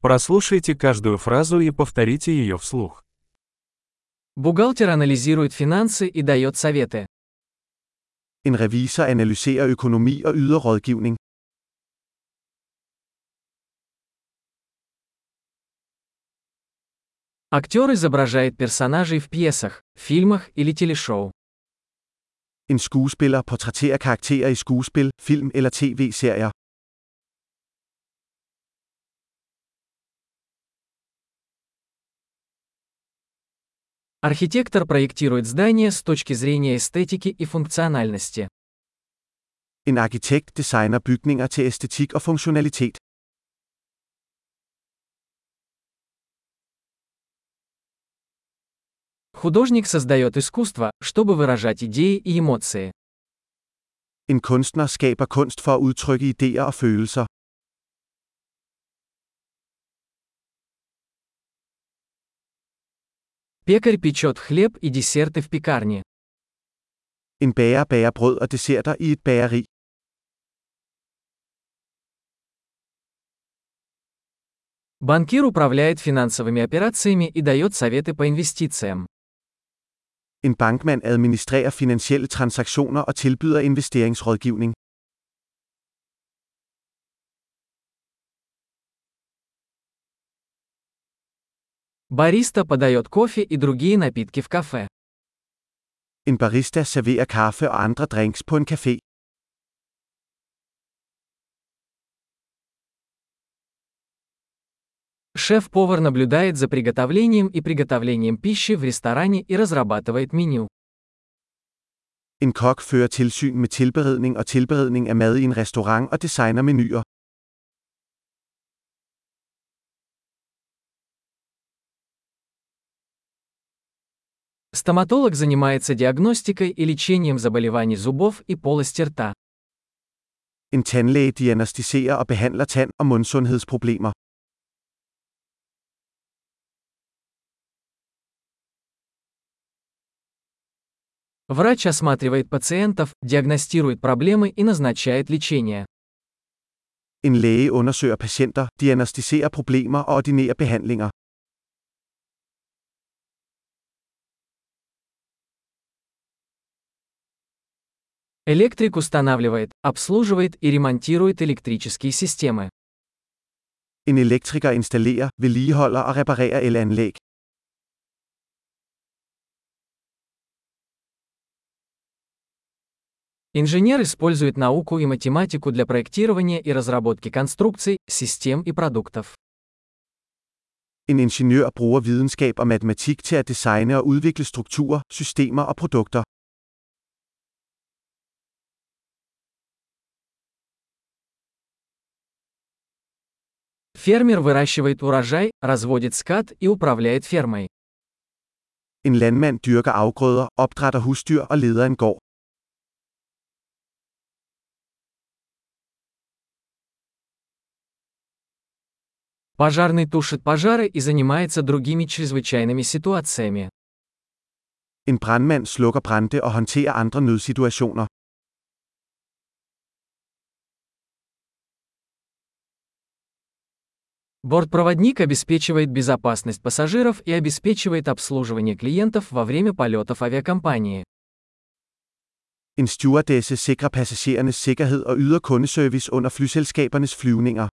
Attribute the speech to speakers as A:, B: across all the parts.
A: Прослушайте каждую фразу и повторите ее вслух.
B: Бухгалтер анализирует финансы и дает советы.
C: En revisor analyserer økonomi og yder rådgivning.
B: Актер изображает персонажей в пьесах, фильмах или телешоу.
C: En skuespiller portrætterer karakterer i skuespil, film eller tv-serier.
B: Архитектор проектирует здание с точки зрения эстетики и функциональности.
C: En arkitekt designer bygninger til æstetik og funktionalitet.
B: Художник создает искусство, чтобы выражать идеи и эмоции.
C: En kunstner skaber kunst for at udtrykke idéer og følelser.
B: Пекарь печет хлеб и десерты в пекарне.
C: En bager bager brød og desserter i et bageri.
B: Банкир управляет финансовыми операциями и дает советы по инвестициям.
C: En bankmand administrerer finansielle transaktioner og tilbyder investeringsrådgivning.
B: Бариста подает кофе и другие напитки в кафе.
C: En barista serverer kaffe og andre drinks på en café.
B: Шеф-повар наблюдает за приготовлением и приготовлением пищи в ресторане и разрабатывает меню.
C: En kok fører tilsyn med tilberedning og tilberedning af mad i en restaurant og designer menuer.
B: Стоматолог занимается диагностикой и лечением заболеваний зубов и полости рта.
C: En tandlæge diagnostiserer og behandler tand- og mundsundhedsproblemer.
B: Врач осматривает пациентов, диагностирует проблемы и назначает лечение.
C: En læge undersøger patienter, diagnostiserer problemer og ordinerer behandlinger.
B: Электрик устанавливает, обслуживает и ремонтирует электрические системы.
C: En elektriker installerer, vedligeholder og reparerer elanlæg.
B: Инженер использует науку и математику для проектирования и разработки конструкций, систем и продуктов.
C: En ingeniør bruger videnskab og matematik til at designe og udvikle strukturer, systemer og produkter.
B: Фермер выращивает урожай, разводит скот и управляет фермой.
C: En landmand dyrker afgrøder, opdrætter husdyr og leder en gård.
B: Пожарный тушит пожары и занимается другими чрезвычайными ситуациями.
C: En brandmand slukker brande og håndterer andre nødsituationer.
B: Бортпроводник обеспечивает безопасность пассажиров и обеспечивает обслуживание клиентов во время полетов авиакомпании.
C: En stewardesse sikrer passagerernes sikkerhed og yder kundeservice under flyselskabernes flyvninger.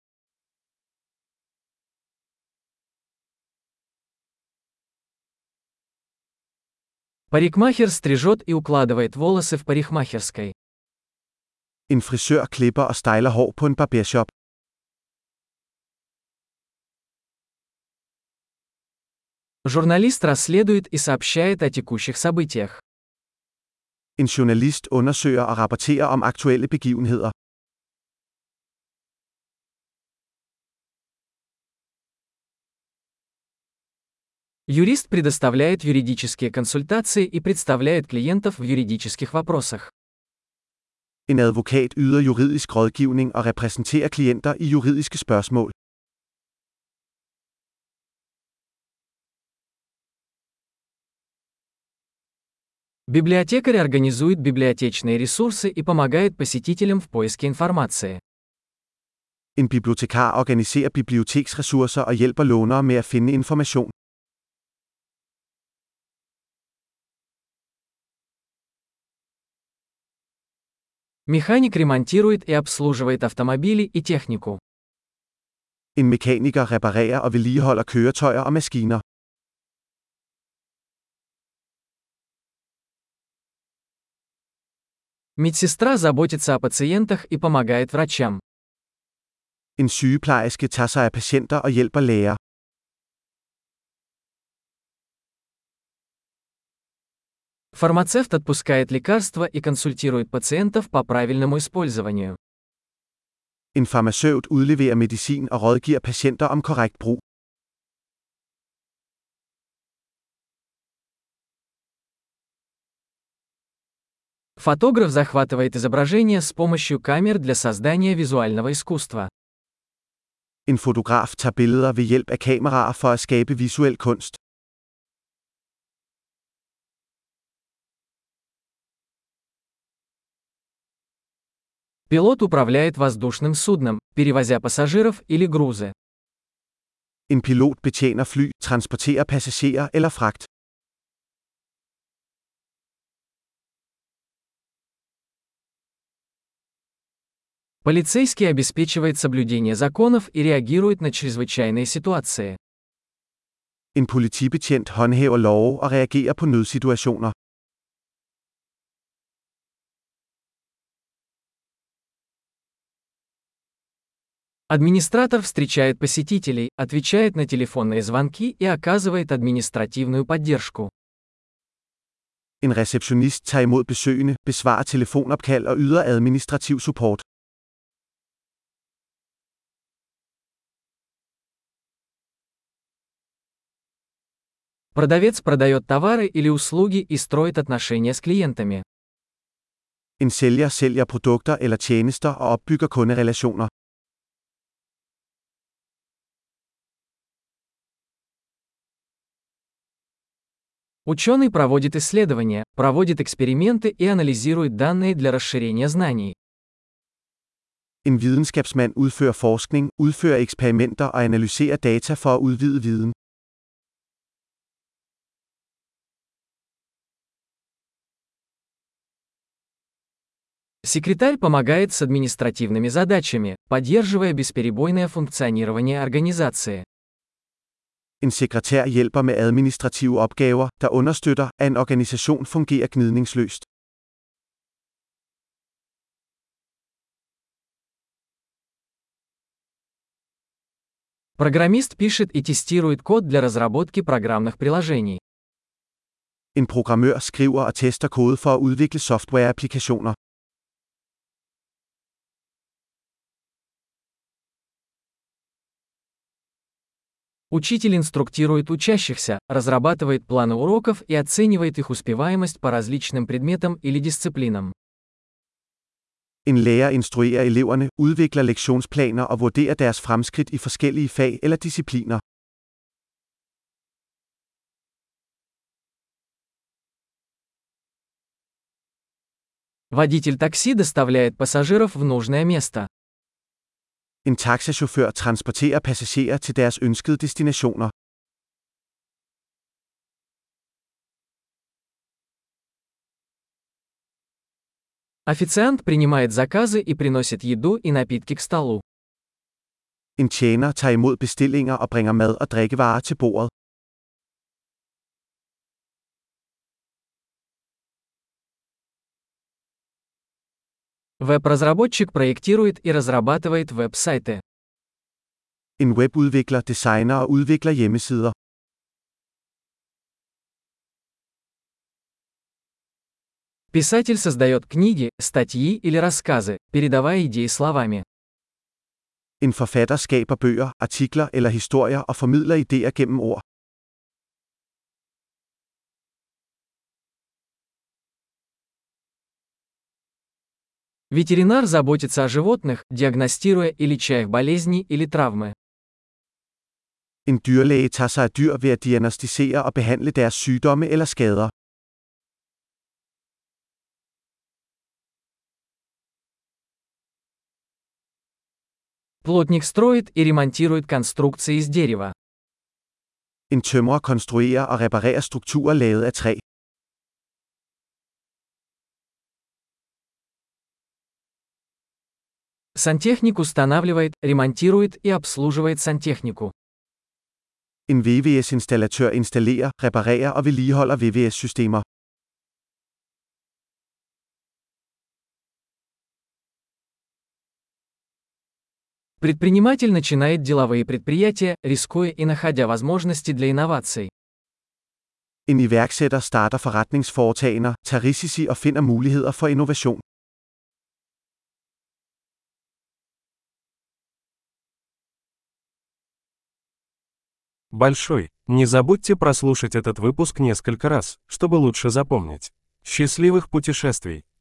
B: Парикмахер стрижет и укладывает волосы в парикмахерской.
C: En frisør klipper og styler hår på en barbershop.
B: Журналист расследует и сообщает о текущих событиях.
C: En journalist undersøger og rapporterer om aktuelle begivenheder.
B: Юрист предоставляет юридические консультации и представляет клиентов в юридических вопросах.
C: En advokat yder juridisk rådgivning og repræsenterer klienter i juridiske spørgsmål.
B: Библиотекарь организует библиотечные ресурсы и помогает посетителям в поиске информации.
C: En bibliotekar organiserer biblioteksressourcer og hjælper lånere med at finde information.
B: Механик ремонтирует и обслуживает автомобили и технику.
C: En mekaniker reparerer og vedligeholder køretøjer og maskiner.
B: Медсестра заботится о пациентах и помогает врачам.
C: En sygeplejerske tager sig af patienter og hjælper læger.
B: Фармацевт отпускает лекарства и консультирует пациентов по правильному использованию.
C: En farmaceut udleverer medicin og rådgiver patienter om korrekt brug.
B: Фотограф захватывает изображение с помощью камер для создания визуального искусства.
C: En fotograf tager billeder ved hjælp af kameraer for at skabe visuel kunst.
B: Пилот управляет воздушным судном, перевозя пассажиров или грузы.
C: En pilot betjener fly, transporterer passagerer eller fragt.
B: Полицейский обеспечивает соблюдение законов и реагирует на чрезвычайные ситуации.
C: En politibetjent håndhæver love og reagerer på nødsituationer.
B: Администратор встречает посетителей, отвечает на телефонные звонки и оказывает административную поддержку.
C: En receptionist tager imod besøgende, besvarer telefonopkald og yder administrativ support.
B: Продавец продает товары или услуги и строит отношения с клиентами.
C: En sælger sælger produkter eller tjenester og opbygger kunderelationer.
B: Ученый проводит исследования, проводит эксперименты и анализирует данные для расширения знаний.
C: En videnskabsmand udfører forskning, udfører eksperimenter og analyserer data for at udvide viden.
B: Секретарь помогает с административными задачами, поддерживая бесперебойное функционирование организации.
C: En sekretær hjælper med administrative opgaver, der understøtter, at en organisation fungerer gnidningsløst.
B: Программист пишет и тестирует код для разработки программных приложений.
C: En programmør skriver og tester kode for at udvikle softwareapplikationer.
B: Учитель инструктирует учащихся, разрабатывает планы уроков и оценивает их успеваемость по различным предметам или дисциплинам.
C: En lærer instruerer eleverne, udvikler lektionsplaner og vurderer deres fremskridt i forskellige fag eller discipliner.
B: Водитель такси доставляет пассажиров в нужное место.
C: En taxachauffør transporterer passagerer til deres ønskede destinationer.
B: Официант принимает заказы и приносит еду и напитки к столу.
C: En tjener tager imod bestillinger og bringer mad og drikkevarer til bordet.
B: Веб-разработчик проектирует и разрабатывает веб-сайты.
C: En webudvikler designer og udvikler hjemmesider.
B: Писатель создает книги, статьи или рассказы, передавая идеи словами.
C: En forfatter skaber bøger, artikler eller historier og formidler idéer gennem ord.
B: Ветеринар заботится о животных, диагностируя и леча их болезни или травмы.
C: En dyrlæge tager sig af dyr ved at diagnostisere og behandle deres sygdomme eller skader.
B: Плотник строит и ремонтирует конструкции из дерева.
C: En tømrer konstruerer og reparerer strukturer lavet af træ.
B: Сантехник устанавливает, ремонтирует и обслуживает сантехнику.
C: En VVS-installatør installerer, reparerer og vedligeholder VVS-systemer.
B: Предприниматель начинает деловые предприятия, рискуя и находя возможности для инноваций.
C: En iværksætter starter forretningsforetagender, tager risici og finder muligheder for innovation.
A: Большой. Не забудьте прослушать этот выпуск несколько раз, чтобы лучше запомнить. Счастливых путешествий!